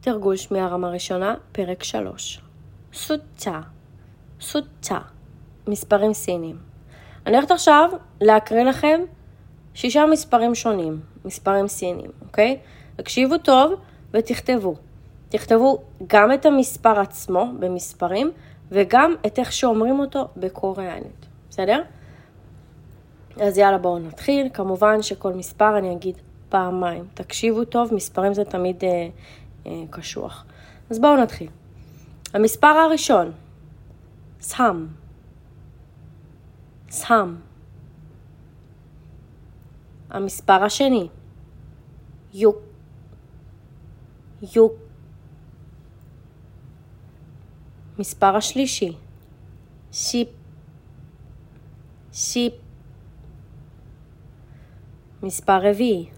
תרגול שמיעה רמה ראשונה, פרק 3. סוצה, סוצה, מספרים סינים. אני הולכת עכשיו להקריא לכם שישה מספרים שונים, מספרים סינים, אוקיי? תקשיבו טוב ותכתבו. תכתבו גם את המספר עצמו במספרים וגם את איך שאומרים אותו בקוריאנית, בסדר? אז יאללה בואו נתחיל. כמובן שכל מספר אני אגיד פעמיים. תקשיבו טוב, מספרים זה תמיד אה, קשוח. אז בואו נתחיל. המספר הראשון, סם. סם. המספר השני, יוק. יוק. מספר השלישי, שיפ. 십. מספר רביעי,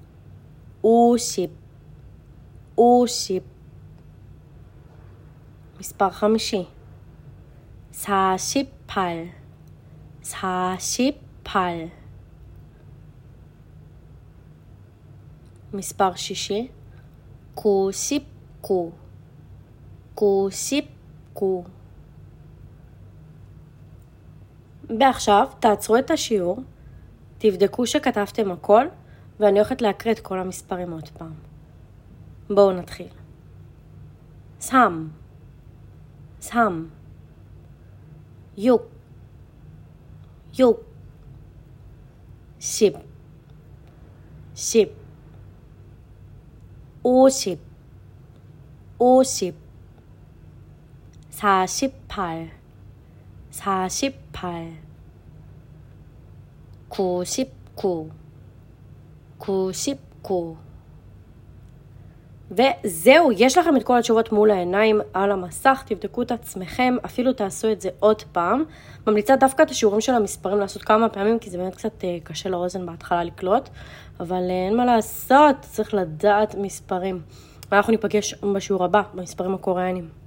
오십. 오십. מספר חמישי, 사십팔. 사십팔. מספר שישי, 구십구. 구십구. ועכשיו תעצרו את השיעור, תבדקו שכתבתם הכל, ואני הולכת להקריא את כל המספרים עוד פעם. בואו נתחיל. סם, סם, יוק, יוק, שיפ, שיפ, 오십, 오십, 사십팔, 사십팔, 구십구, 구십구. וזהו, יש לכם את כל התשובות מול העיניים על המסך, תבדקו את עצמכם, אפילו תעשו את זה עוד פעם. ממליצה דווקא את השיעורים של המספרים לעשות כמה פעמים, כי זה באמת קצת אה, קשה לאוזן בהתחלה לקלוט, אבל אה, אין מה לעשות, צריך לדעת מספרים. ואנחנו ניפגש בשיעור הבא, במספרים הקוריאנים.